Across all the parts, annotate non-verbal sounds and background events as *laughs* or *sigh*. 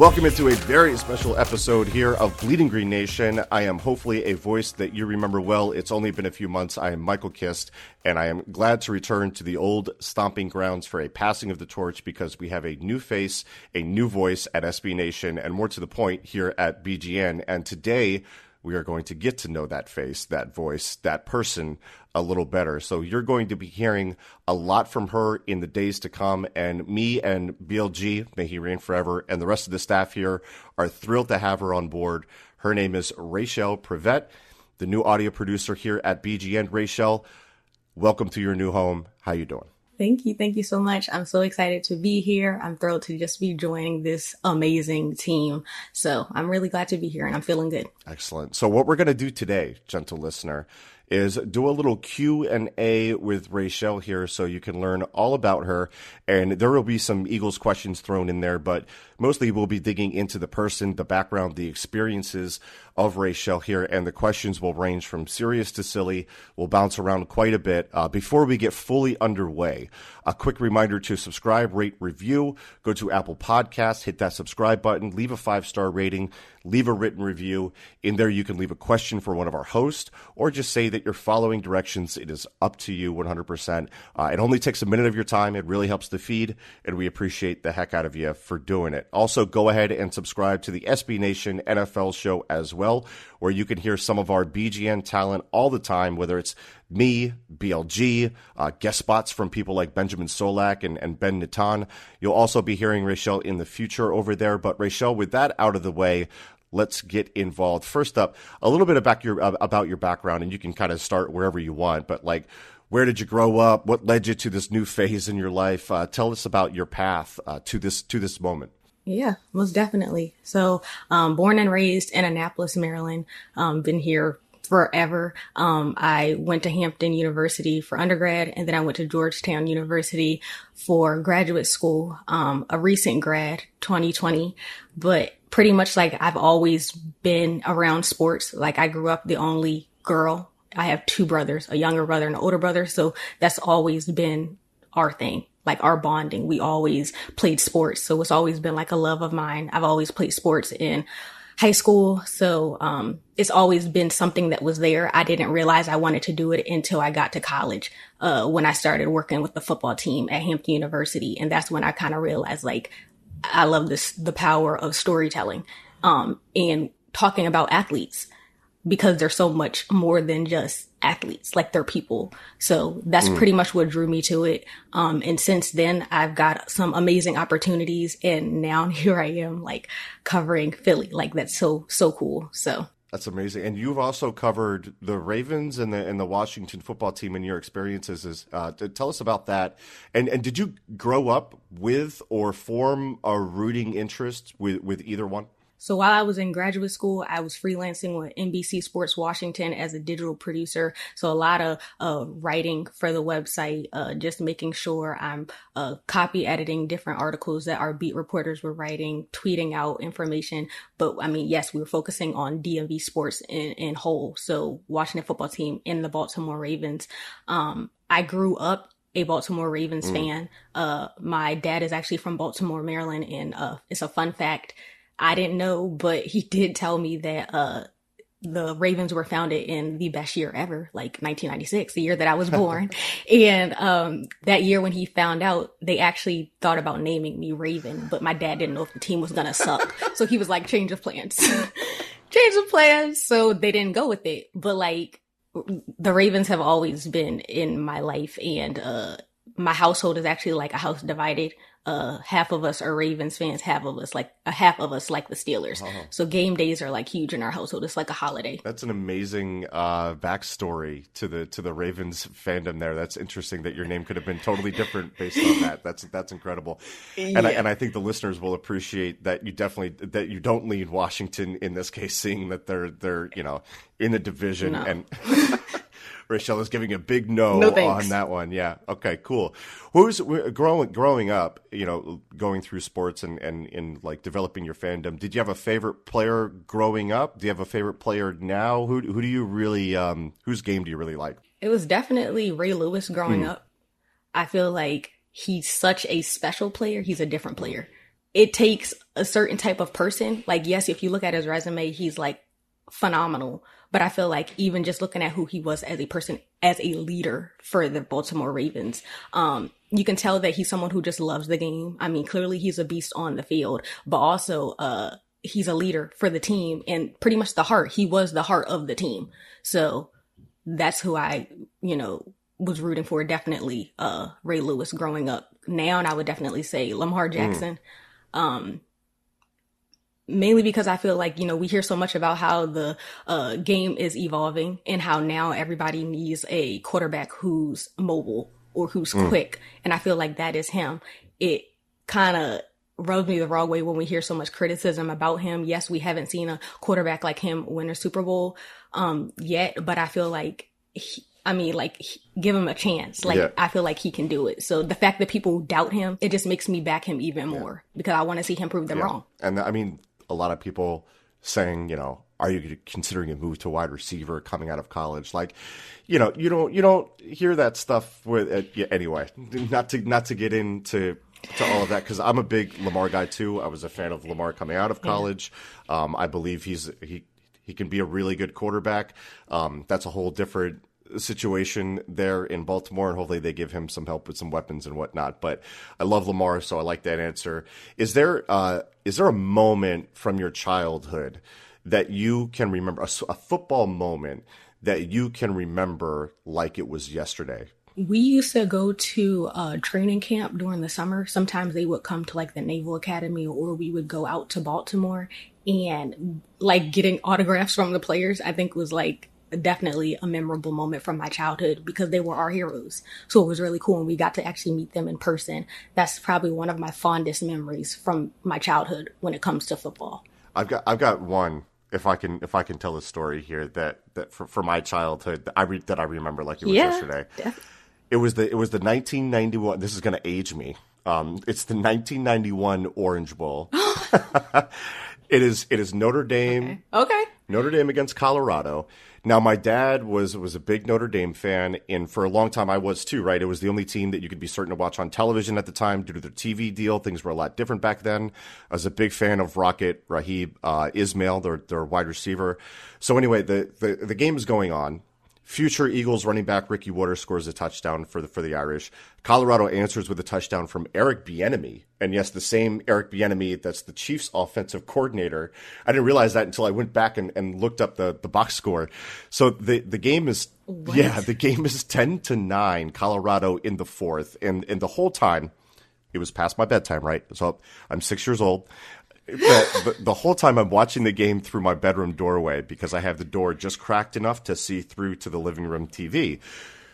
Welcome into a very special episode here of Bleeding Green Nation. I am hopefully a voice that you remember well. It's only been a few months. I am Michael Kist, and I am glad to return to the old stomping grounds for a passing of the torch because we have a new face, a new voice at SB Nation, and more to the point here at BGN. And today, we are going to get to know that face, that voice, that person a little better. So you're going to be hearing a lot from her in the days to come. And me and BLG, may he reign forever, and the rest of the staff here are thrilled to have her on board. Her name is Raichele Privette, the new audio producer here at BGN. Raichele, welcome to your new home. How you doing? Thank you. Thank you so much. I'm so excited to be here. I'm thrilled to just be joining this amazing team. So I'm really glad to be here and I'm feeling good. Excellent. So what we're going to do today, gentle listener, is do a little Q and A with Raichele here so you can learn all about her. And there will be some Eagles questions thrown in there, but mostly we'll be digging into the person, the background, the experiences of Raichele here, and the questions will range from serious to silly. We'll bounce around quite a bit. Uh, before we get fully underway, a quick reminder to subscribe, rate, review. Go to Apple Podcasts, hit that subscribe button, leave a five star rating, leave a written review. In there, you can leave a question for one of our hosts, or just say that you're following directions. It is up to you 100%. Uh, it only takes a minute of your time. It really helps the feed, and we appreciate the heck out of you for doing it. Also, go ahead and subscribe to the SB Nation NFL show as well where you can hear some of our BGN talent all the time, whether it's me, BLG, uh, guest spots from people like Benjamin Solak and, and Ben Natan. You'll also be hearing Raichele in the future over there. But Raichele, with that out of the way, let's get involved. First up, a little bit about your about your background, and you can kind of start wherever you want. But like, where did you grow up? What led you to this new phase in your life? Uh, tell us about your path uh, to this to this moment. Yeah, most definitely. So, um, born and raised in Annapolis, Maryland. Um, been here forever. Um, I went to Hampton University for undergrad and then I went to Georgetown University for graduate school. Um, a recent grad, 2020, but pretty much like I've always been around sports. Like I grew up the only girl. I have two brothers, a younger brother and an older brother. So that's always been our thing like our bonding. We always played sports. So it's always been like a love of mine. I've always played sports in high school. So, um, it's always been something that was there. I didn't realize I wanted to do it until I got to college, uh, when I started working with the football team at Hampton University. And that's when I kind of realized like, I love this, the power of storytelling, um, and talking about athletes because they're so much more than just athletes, like they're people. So that's mm. pretty much what drew me to it. Um, and since then I've got some amazing opportunities and now *laughs* here I am like covering Philly. Like that's so, so cool. So. That's amazing. And you've also covered the Ravens and the and the Washington football team and your experiences. Is uh, tell us about that. And and did you grow up with or form a rooting interest with with either one? So while I was in graduate school, I was freelancing with NBC Sports Washington as a digital producer. So a lot of uh, writing for the website, uh, just making sure I'm uh, copy editing different articles that our beat reporters were writing, tweeting out information. But I mean, yes, we were focusing on DMV sports in, in whole. So Washington football team and the Baltimore Ravens. Um, I grew up a Baltimore Ravens mm. fan. Uh, my dad is actually from Baltimore, Maryland, and uh, it's a fun fact. I didn't know, but he did tell me that uh the Ravens were founded in the best year ever, like 1996, the year that I was born. *laughs* and um that year when he found out, they actually thought about naming me Raven, but my dad didn't know if the team was gonna suck. *laughs* so he was like, change of plans. *laughs* change of plans. So they didn't go with it. But like the Ravens have always been in my life and uh my household is actually like a house divided uh half of us are Ravens fans, half of us like a half of us like the Steelers. Uh-huh. So game days are like huge in our household. It's like a holiday. That's an amazing uh backstory to the to the Ravens fandom there. That's interesting that your name could have been totally different based on that. That's that's incredible. And yeah. I, and I think the listeners will appreciate that you definitely that you don't lead Washington in this case, seeing that they're they're, you know, in the division no. and *laughs* Raichele is giving a big no, no on that one. Yeah. Okay. Cool. Who's growing growing up? You know, going through sports and and in like developing your fandom. Did you have a favorite player growing up? Do you have a favorite player now? Who who do you really um whose game do you really like? It was definitely Ray Lewis growing mm. up. I feel like he's such a special player. He's a different player. It takes a certain type of person. Like, yes, if you look at his resume, he's like phenomenal. But I feel like even just looking at who he was as a person, as a leader for the Baltimore Ravens, um, you can tell that he's someone who just loves the game. I mean, clearly he's a beast on the field, but also, uh, he's a leader for the team and pretty much the heart. He was the heart of the team. So that's who I, you know, was rooting for. Definitely, uh, Ray Lewis growing up. Now, and I would definitely say Lamar mm. Jackson. Mm. Um, mainly because I feel like, you know, we hear so much about how the uh, game is evolving and how now everybody needs a quarterback who's mobile or who's mm. quick. And I feel like that is him. It kind of rubs me the wrong way when we hear so much criticism about him. Yes, we haven't seen a quarterback like him win a Super Bowl um, yet, but I feel like he, I mean, like, give him a chance. Like, yeah. I feel like he can do it. So the fact that people doubt him, it just makes me back him even more because I want to see him prove them yeah. wrong. And I mean, a lot of people saying, you know, are you considering a move to wide receiver coming out of college? Like, you know, you don't you don't hear that stuff with uh, yeah, anyway. *laughs* Not to not to get into to all of that because I'm a big Lamar guy too. I was a fan of Lamar coming out of college. Um, I believe he's he he can be a really good quarterback. Um, that's a whole different situation there in Baltimore, and hopefully they give him some help with some weapons and whatnot. But I love Lamar, so I like that answer. Is there uh, is there a moment from your childhood that you can remember, a, a football moment that you can remember like it was yesterday? we used to go to uh, training camp during the summer. Sometimes they would come to like the Naval Academy, or we would go out to Baltimore and like getting autographs from the players. I think was like definitely a memorable moment from my childhood because they were our heroes. So it was really cool and we got to actually meet them in person. That's probably one of my fondest memories from my childhood when it comes to football. I've got I've got one if I can if I can tell a story here that that for, for my childhood that I re, that I remember like it was yeah, yesterday. Definitely. It was the it was the 1991 this is going to age me. Um, it's the 1991 Orange Bowl. *gasps* *laughs* it is it is Notre Dame. Okay. okay. Notre Dame against Colorado. Now, my dad was was a big Notre Dame fan, and for a long time I was too. Right, it was the only team that you could be certain to watch on television at the time due to their TV deal. Things were a lot different back then. I was a big fan of Rocket Raghib uh, Ismail, their their wide receiver. So anyway, the the, the game is going on. Future Eagles running back Ricky Watters scores a touchdown for the for the Irish. Colorado answers with a touchdown from Eric Bieniemy, and yes, the same Eric Bieniemy that's the Chiefs' offensive coordinator. I didn't realize that until I went back and, and looked up the, the box score. So the the game is what? yeah, the game is ten to nine. Colorado in the fourth, and and the whole time it was past my bedtime. Right, so I'm six years old the, the, whole time I'm watching the game through my bedroom doorway because I have the door just cracked enough to see through to the living room TV.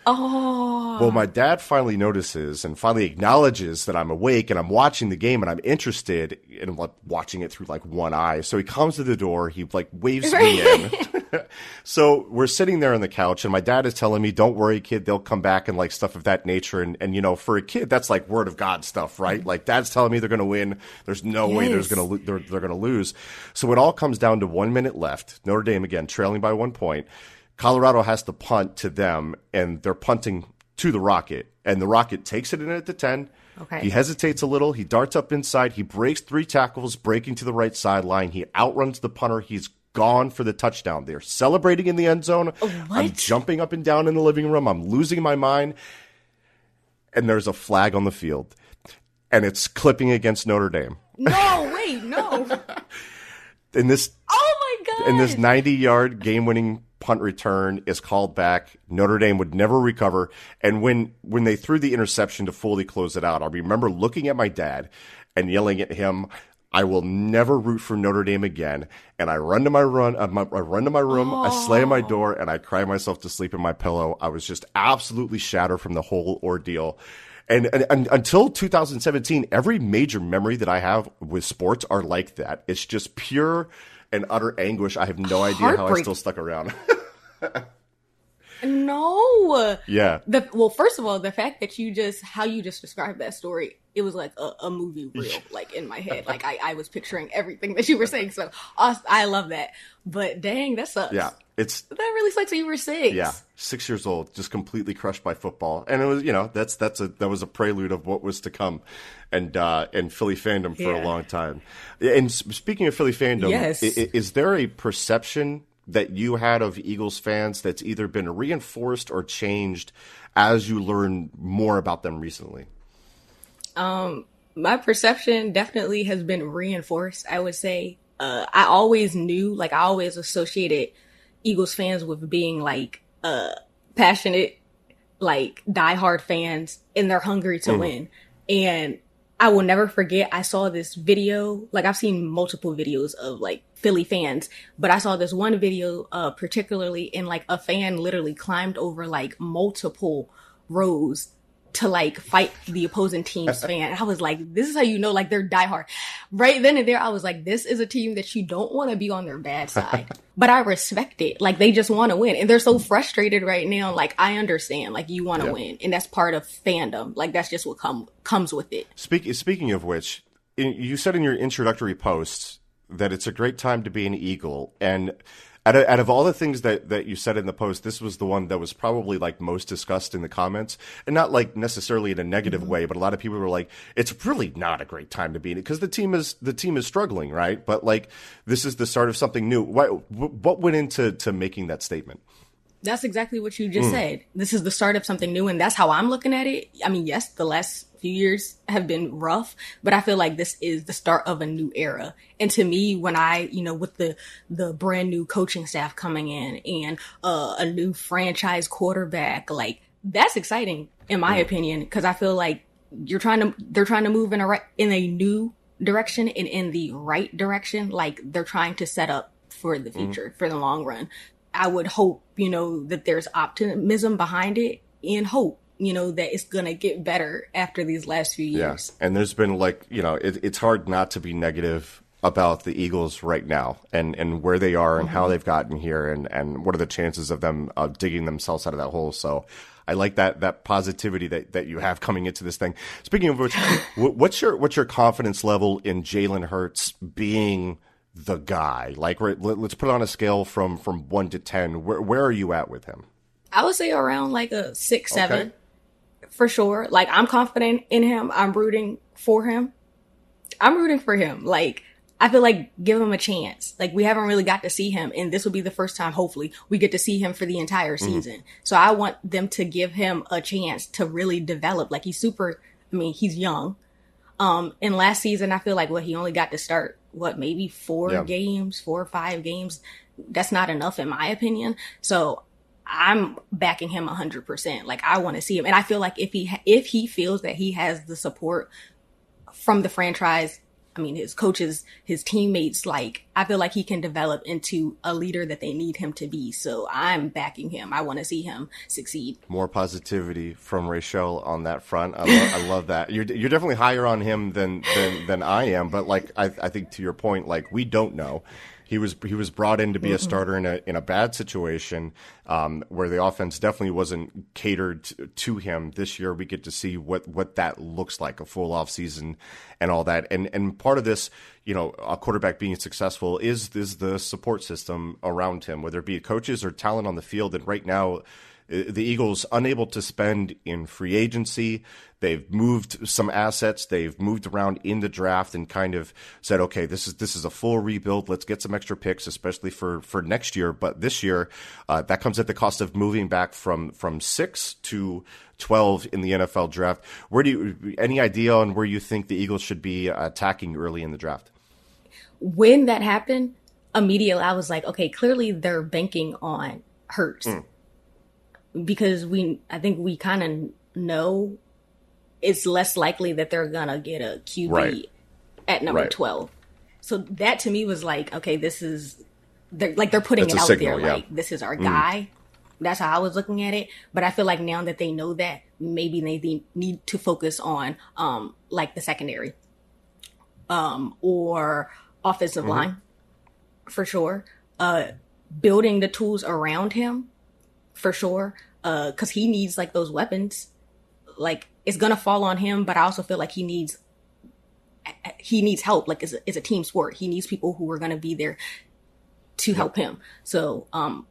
Oh. Well, my dad finally notices and finally acknowledges that I'm awake and I'm watching the game and I'm interested in watching it through like one eye. So he comes to the door, he like waves me in. *laughs* *laughs* so we're sitting there on the couch, and my dad is telling me, "Don't worry, kid. They'll come back and like stuff of that nature." And and you know, for a kid, that's like word of God stuff, right? Mm-hmm. Like dad's telling me they're going to win. There's no yes. way there's going to they're they're going to lose. So it all comes down to one minute left. Notre Dame again trailing by one point. Colorado has to punt to them, and they're punting to the Rocket, and the Rocket takes it in at the ten. Okay. He hesitates a little. He darts up inside. He breaks three tackles, breaking to the right sideline. He outruns the punter. He's gone for the touchdown. They're celebrating in the end zone. Oh, what? I'm jumping up and down in the living room. I'm losing my mind. And there's a flag on the field. And it's clipping against Notre Dame. No, wait, no. *laughs* in this Oh my god. In this 90-yard game-winning punt return is called back. Notre Dame would never recover. And when when they threw the interception to fully close it out, I remember looking at my dad and yelling at him, I will never root for Notre Dame again. And I run to my run, uh, my, I run to my room, oh. I slam my door, and I cry myself to sleep in my pillow. I was just absolutely shattered from the whole ordeal. And, and, and, until 2017, every major memory that I have with sports are like that. It's just pure and utter anguish. I have no idea how I still stuck around. *laughs* no. Yeah. The, well, first of all, the fact that you just how you just described that story it was like a, a movie *laughs* reel, like in my head. Like *laughs* I, I was picturing everything that you were saying. So I love that. But dang, that sucks. Yeah. It's that really sucks. What you were six. Yeah, six years old, just completely crushed by football, and it was you know that's that's a that was a prelude of what was to come, and uh, and Philly fandom for Yeah. a long time. And speaking of Philly fandom, Yes. i- i- is there a perception that you had of Eagles fans that's either been reinforced or changed as you learn more about them recently? My perception definitely has been reinforced. I would say uh, I always knew, like I always associated Eagles fans with being like uh, passionate, like diehard fans, and they're hungry to win. And I will never forget. I saw this video. Like I've seen multiple videos of like Philly fans, but I saw this one video, uh, particularly in like a fan literally climbed over like multiple rows to like fight the opposing team's fan. And I was like, this is how you know like they're diehard. Right then and there, I was like, this is a team that you don't want to be on their bad side. *laughs* but I respect it. Like they just want to win. And they're so frustrated right now. Like I understand. Like you want to Yeah. win. And that's part of fandom. Like that's just what come comes with it. Speak, speaking of which, in, you said in your introductory post that it's a great time to be an Eagle. And out of, out of all the things that, that you said in the post, this was the one that was probably like most discussed in the comments. And not like necessarily in a negative mm-hmm. way, but a lot of people were like, it's really not a great time to be in it because the team is, the team is struggling, right? But like, this is the start of something new. What, what went into to making that statement? That's exactly what you just mm. said. This is the start of something new, and that's how I'm looking at it. I mean, yes, the last few years have been rough, but I feel like this is the start of a new era. And to me, when I, you know, with the the brand new coaching staff coming in and uh, a new franchise quarterback, like that's exciting in my mm. opinion, because I feel like you're trying to they're trying to move in a right, in a new direction and in the right direction. Like they're trying to set up for the mm. future, for the long run. I would hope, you know, that there's optimism behind it and hope, you know, that it's going to get better after these last few years. And there's been like, you know, it, it's hard not to be negative about the Eagles right now and, and where they are and how they've gotten here and, and what are the chances of them uh, digging themselves out of that hole. So I like that, that positivity that, that you have coming into this thing. Speaking of which, *laughs* what's your, what's your confidence level in Jalen Hurts being the guy? Like, let, let's put it on a scale from, from one to 10. Where, where are you at with him? I would say around like a six, seven for sure. Like I'm confident in him. I'm rooting for him. I'm rooting for him. Like I feel like give him a chance. Like we haven't really got to see him and this will be the first time hopefully we get to see him for the entire mm-hmm. season. So I want them to give him a chance to really develop. Like he's super I mean, he's young. Um and last season I feel like what he only got to start what maybe four Yeah. games, four or five games. That's not enough in my opinion. So I'm backing him 100%. Like I want to see him and I feel like if he if he feels that he has the support from the franchise, I mean his coaches, his teammates, like I feel like he can develop into a leader that they need him to be. So I'm backing him. I want to see him succeed. more positivity from Raichele on that front. I, lo- I love that. You're you're definitely higher on him than than than I am. But like I I think to your point, like we don't know. He was he was brought in to be a starter in a in a bad situation um, where the offense definitely wasn't catered to, to him. This year we get to see what what that looks like a full off season and all that. And and part of this, you know, a quarterback being successful is is the support system around him, whether it be coaches or talent on the field. And right now the Eagles unable to spend in free agency. They've moved some assets. They've moved around in the draft and kind of said, okay, this is this is a full rebuild. Let's get some extra picks, especially for for next year. But this year, uh, that comes at the cost of moving back from from six to twelve in the NFL draft. Where do you any idea on where you think the Eagles should be attacking early in the draft? When that happened, immediately I was like, okay, clearly they're banking on Hurts. Because we I think we kind of know it's less likely that they're gonna get a QB Right. at number Right. 12. So that to me was like, okay, this is they're like they're putting It's it out signal, there yeah. like this is our guy. That's how I was looking at it. But I feel like now that they know that, maybe they need to focus on um like the secondary. Um or offensive Mm-hmm. line for sure. Uh building the tools around him for sure. Uh cuz he needs like those weapons. Like it's going to fall on him, but I also feel like he needs he needs help. Like it's a, it's a team sport. He needs people who are going to be there to help him. So, um,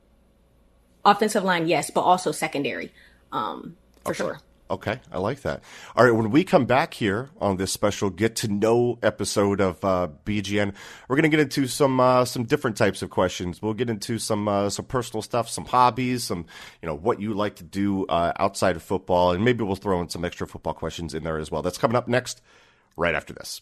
Offensive line, yes, but also secondary, um, for Okay. sure. Okay, I like that. All right, when we come back here on this special get to know episode of uh, BGN, we're going to get into some uh, some different types of questions. We'll get into some uh, some personal stuff, some hobbies, some you know what you like to do uh, outside of football, and maybe we'll throw in some extra football questions in there as well. That's coming up next, right after this.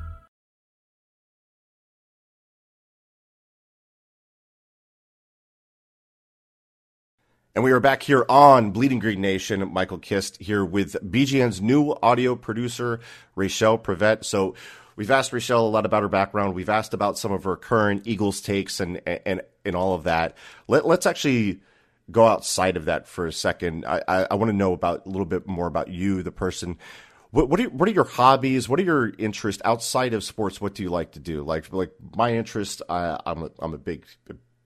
And we are back here on Bleeding Green Nation. Michael Kist here with BGN's new audio producer, Raichele Privette. So we've asked Raichele a lot about her background. We've asked about some of her current Eagles takes and and and all of that. Let, let's actually go outside of that for a second. I, I, I want to know about a little bit more about you, the person. What what are, what are your hobbies? What are your interests outside of sports? What do you like to do? Like like my interest, I, I'm a, I'm a big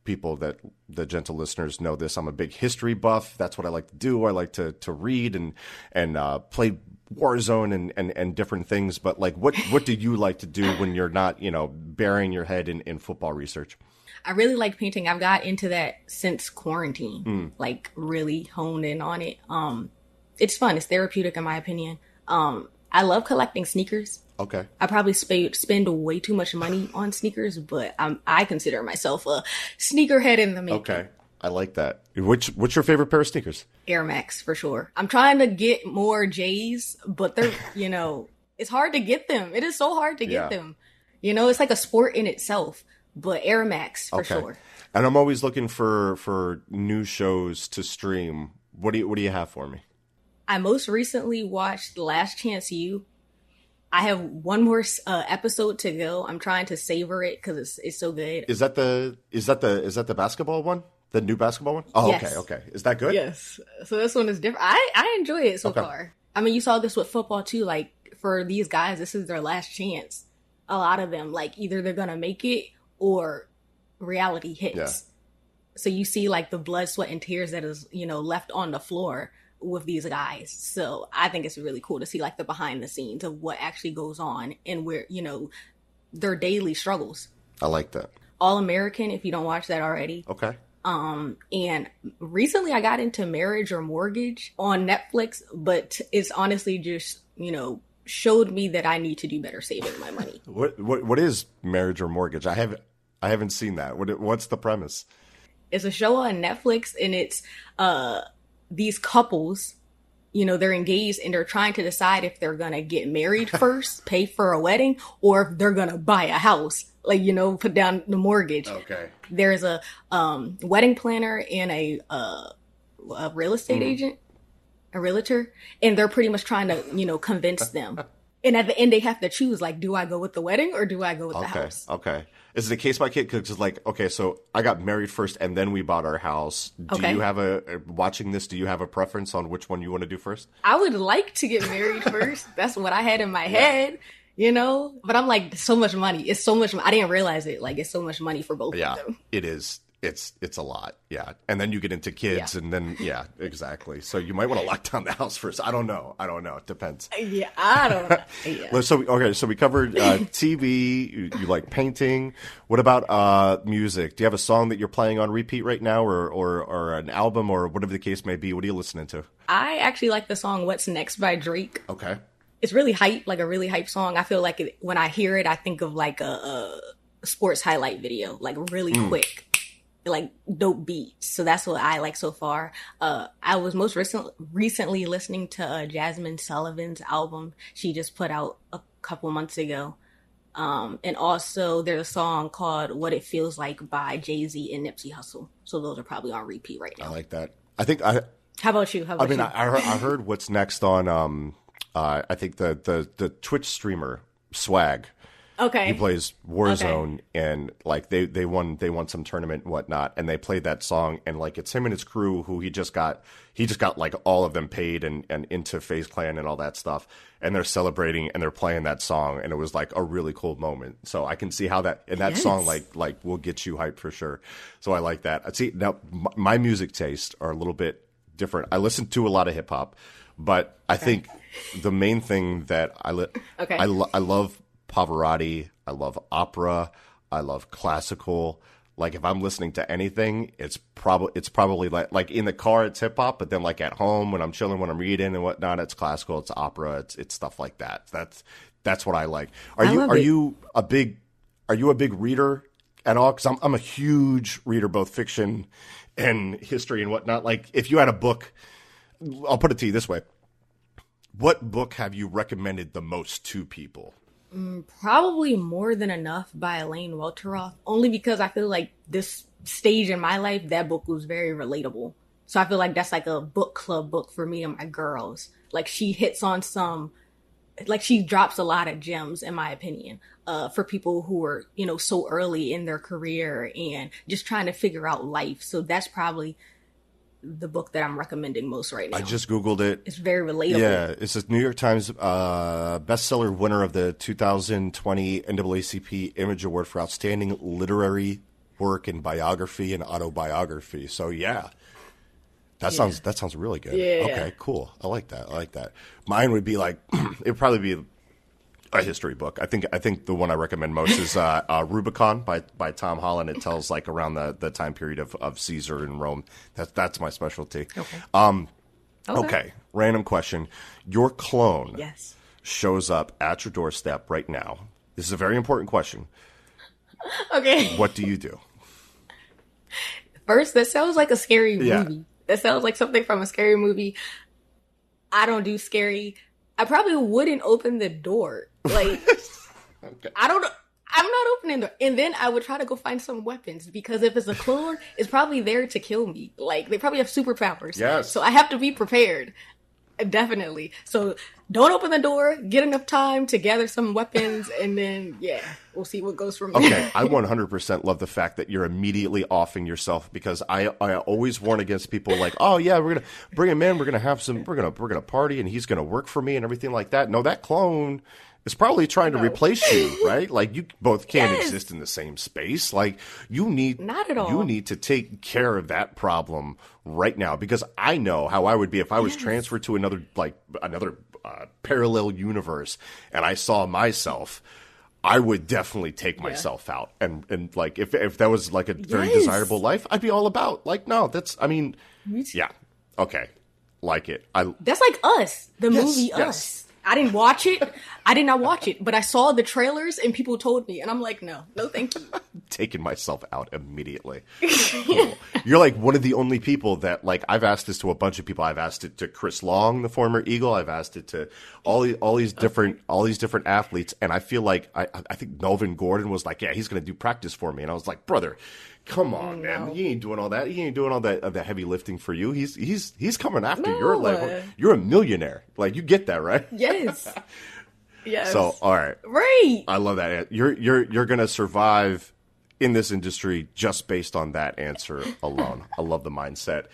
people that the gentle listeners know this. I'm a big history buff. That's what I like to do. I like to to read and and uh, play Warzone and, and and different things. But like, what what do you like to do when you're not you know burying your head in, in football research? I really like painting. I've got into that since quarantine. Hmm. Like really honed in on it. Um, it's fun. It's therapeutic in my opinion. Um, I love collecting sneakers. Okay, I probably sp- spend way too much money on sneakers, but I'm, I consider myself a sneakerhead in the making. okay, I like that. Which what's your favorite pair of sneakers? Air Max for sure. I'm trying to get more J's, but they're, *laughs* you know, it's hard to get them. It is so hard to get Yeah. them. You know, it's like a sport in itself, but Air Max for Okay, sure. and I'm always looking for for new shows to stream. What do you what do you have for me? I most recently watched Last Chance U. I have one more uh, episode to go. I'm trying to savor it because it's it's so good. Is that the is that the is that the basketball one? The new basketball one? Oh, Yes. okay, okay. Is that good? Yes. So this one is different. I I enjoy it so Okay. far. I mean, you saw this with football too. Like for these guys, this is their last chance. A lot of them, like either they're gonna make it or reality hits. Yeah. So you see like the blood, sweat, and tears that is you know left on the floor with these guys. So I think it's really cool to see like the behind the scenes of what actually goes on and where you know their daily struggles. I like that. All American, if you don't watch that already, Okay. um, and recently I got into Marriage or Mortgage on Netflix, but it's honestly just, you know, showed me that I need to do better saving my money. *laughs* What what what is marriage or mortgage? I haven't I haven't seen that. What what's the premise? it's a show on Netflix and it's uh these couples, you know, they're engaged and they're trying to decide if they're gonna get married *laughs* first, pay for a wedding, or if they're gonna buy a house. Like, you know, put down the mortgage. Okay. there's a um, wedding planner and a, uh, a real estate agent, a realtor, and they're pretty much trying to, you know, convince them. *laughs* and at the end, they have to choose like, do I go with the wedding or do I go with the Okay. house? Okay. Is it a case by case? Because it's like, okay, so I got married first, and then we bought our house. Do Okay. you have a a- watching this? Do you have a preference on which one you want to do first? I would like to get married *laughs* first. That's what I had in my head, you know. But I'm like, so much money. It's so much. I didn't realize it. Like, it's so much money for both Yeah, of them. it is. It's it's a lot. Yeah, and then you get into kids, Yeah. and then yeah, exactly. So you might want to lock down the house first. I don't know. I don't know. It depends. Yeah, I don't know. *laughs* Yeah. So okay, so we covered uh, TV. You, you like painting. What about uh, music? Do you have a song that you're playing on repeat right now, or, or or an album, or whatever the case may be? What are you listening to? I actually like the song "What's Next" by Drake. Okay. it's really hype, like a really hype song. I feel like it, when I hear it, I think of like a, a sports highlight video, like really quick, like dope beats. So that's what I like so far. Uh, I was most recent, recently listening to uh, Jazmine Sullivan's album. She just put out a couple months ago. Um, and also there's a song called What It Feels Like by Jay Z and Nipsey Hussle. So those are probably on repeat right now. I like that. I think I. How about you? How I about mean, you? I, I heard, I heard what's next on. Um, uh, I think the the the Twitch streamer Swagg. Okay. He plays Warzone, and like they they won they won some tournament and whatnot, and they played that song, and like it's him and his crew who he just got he just got like all of them paid and and into FaZe Clan and all that stuff, and they're celebrating and they're playing that song, and it was like a really cool moment. So I can see how that and that Yes. song like like will get you hyped for sure. So I like that. I see now m- my music tastes are a little bit different. I listen to a lot of hip hop, but I think the main thing that I li- Okay. I, lo- I love Pavarotti, I love opera, I love classical. Like if I'm listening to anything, it's probably it's probably like like in the car it's hip hop, but then like at home when I'm chilling, when I'm reading and whatnot, it's classical, it's opera, it's it's stuff like that. That's that's what I like. Are I you are it. you a big are you a big reader at all? Because I'm I'm a huge reader, both fiction and history and whatnot. Like if you had a book, I'll put it to you this way: What book have you recommended the most to people? Probably more than enough by Elaine Welteroth, only because I feel like this stage in my life, that book was very relatable. So I feel like that's like a book club book for me and my girls. Like she hits on some, like she drops a lot of gems, in my opinion, uh, for people who are, you know, so early in their career and just trying to figure out life. So that's probably the book that I'm recommending most right now. I just googled it. it's very relatable. Yeah, it's a New York Times uh, bestseller winner of the 2020 NAACP Image Award for Outstanding Literary Work in Biography and Autobiography. So yeah, that sounds that sounds really good. Yeah. Okay, cool. I like that. I like that. Mine would be like *clears throat* it would probably be a history book. I think I think the one I recommend most is uh, uh, Rubicon by by Tom Holland. It tells like around the, the time period of, of Caesar in Rome. That's that's my specialty. Okay. Um. Okay. Okay. Random question: Your clone Yes. shows up at your doorstep right now. This is a very important question. Okay. What do you do? First, that sounds like a scary Yeah. movie. That sounds like something from a scary movie. I don't do scary. I probably wouldn't open the door. Like, *laughs* I don't know. I'm not opening the and then I would try to go find some weapons because if it's a clone, it's probably there to kill me. Like they probably have superpowers. Yes. So I have to be prepared. Definitely. So don't open the door, get enough time to gather some weapons, and then yeah, we'll see what goes from there. Okay, I 100% love the fact that you're immediately offing yourself because I I always warn against people like, "Oh yeah, we're going to bring him in, we're going to have some we're going to we're to party and he's going to work for me and everything like that." No, that clone is probably trying to replace you, right? Like you both can't Yes. exist in the same space. Like you need Not at all. You need to take care of that problem right now because I know how I would be if I was transferred to another like another uh, parallel universe and I saw myself. I would definitely take myself out, and and like if if that was like a very Yes. desirable life, I'd be all about like no, that's I mean, yeah, okay, like it. I That's like us, the Yes, movie yes. Us. I didn't watch it. I did not watch it, but I saw the trailers and people told me, and I'm like, no, no, thank you. *laughs* Taking myself out immediately. Cool. You're like one of the only people that like I've asked this to a bunch of people. I've asked it to Chris Long, the former Eagle. I've asked it to all these all these different all these different athletes, and I feel like I I think Melvin Gordon was like, yeah, he's going to do practice for me, and I was like, brother. Come on, man! He ain't doing all that. He ain't doing all that uh, the heavy lifting for you. He's he's he's coming after your No. level. You're a millionaire. Like you get that, right? Yes. *laughs* Yes. So, all right. right. I love that. You're you're you're gonna survive in this industry just based on that answer alone. I love the mindset.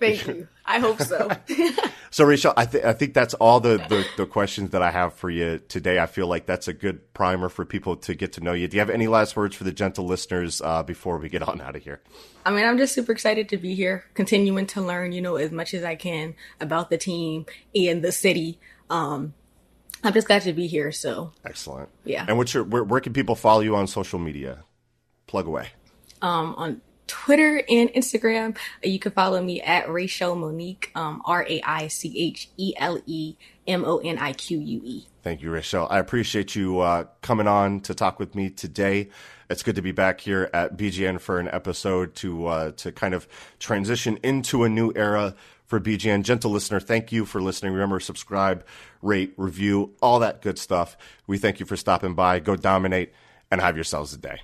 Thank you. I hope so. *laughs* So Raichele, I think I think that's all the, the the questions that I have for you today. I feel like that's a good primer for people to get to know you. Do you have any last words for the gentle listeners uh, before we get on out of here? I mean, I'm just super excited to be here, continuing to learn, you know, as much as I can about the team and the city. Um, I'm just glad to be here. So, Excellent. Yeah. And what's your where, where can people follow you on social media? Plug away. um, on Twitter and Instagram, you can follow me at Raichele Monique, um, R A I C H E L E M O N I Q U E. Thank you, Raichele. I appreciate you uh, coming on to talk with me today. It's good to be back here at BGN for an episode to uh, to kind of transition into a new era for BGN. Gentle listener, thank you for listening. Remember, subscribe, rate, review, all that good stuff. We thank you for stopping by. Go dominate and have yourselves a day.